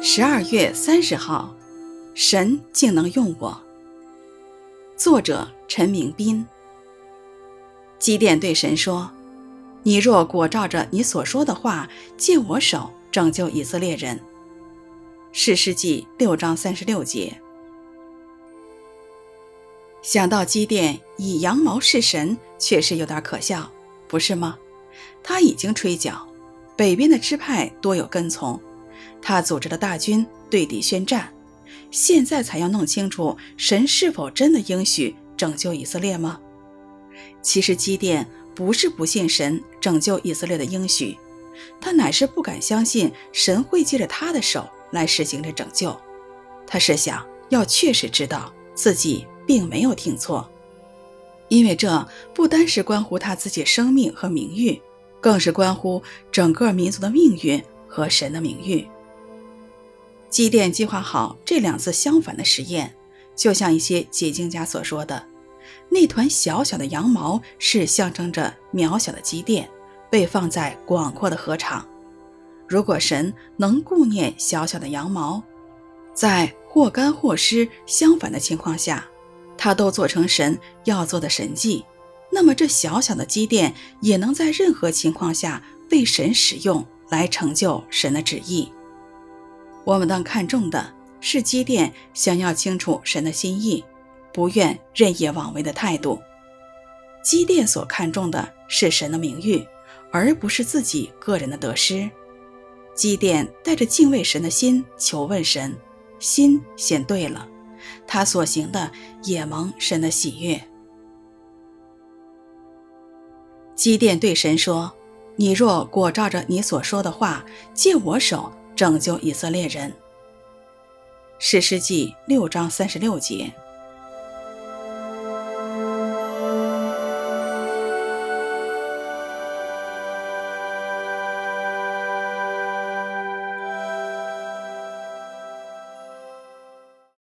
十二月三十号，神竟能用我。作者陈明斌。基甸对神说：“你若果照着你所说的话，借我手拯救以色列人。”士师记六章三十六节。想到基甸以羊毛试神，确实有点可笑，不是吗？他已经吹角，北边的支派多有跟从。他组织了大军对敌宣战，现在才要弄清楚神是否真的应许拯救以色列吗？其实基甸不是不信神拯救以色列的应许，他乃是不敢相信神会借着他的手来实行这拯救。他是想要确实知道自己并没有听错，因为这不单是关乎他自己生命和名誉，更是关乎整个民族的命运和神的名誉。基甸计划好这两次相反的实验，就像一些解经家所说的，那团小小的羊毛是象征着渺小的基甸，被放在广阔的禾场。如果神能顾念小小的羊毛，在或干或湿相反的情况下，他都做成神要做的神迹，那么这小小的基甸也能在任何情况下被神使用来成就神的旨意。我们当看重的是基甸想要清楚神的心意，不愿任意妄为的态度。基甸所看重的是神的名誉，而不是自己个人的得失。基甸带着敬畏神的心求问神，心先对了，他所行的也蒙神的喜悦。基甸对神说：“你若果照着你所说的话，借我手。”拯救以色列人。史诗记六章三十六节。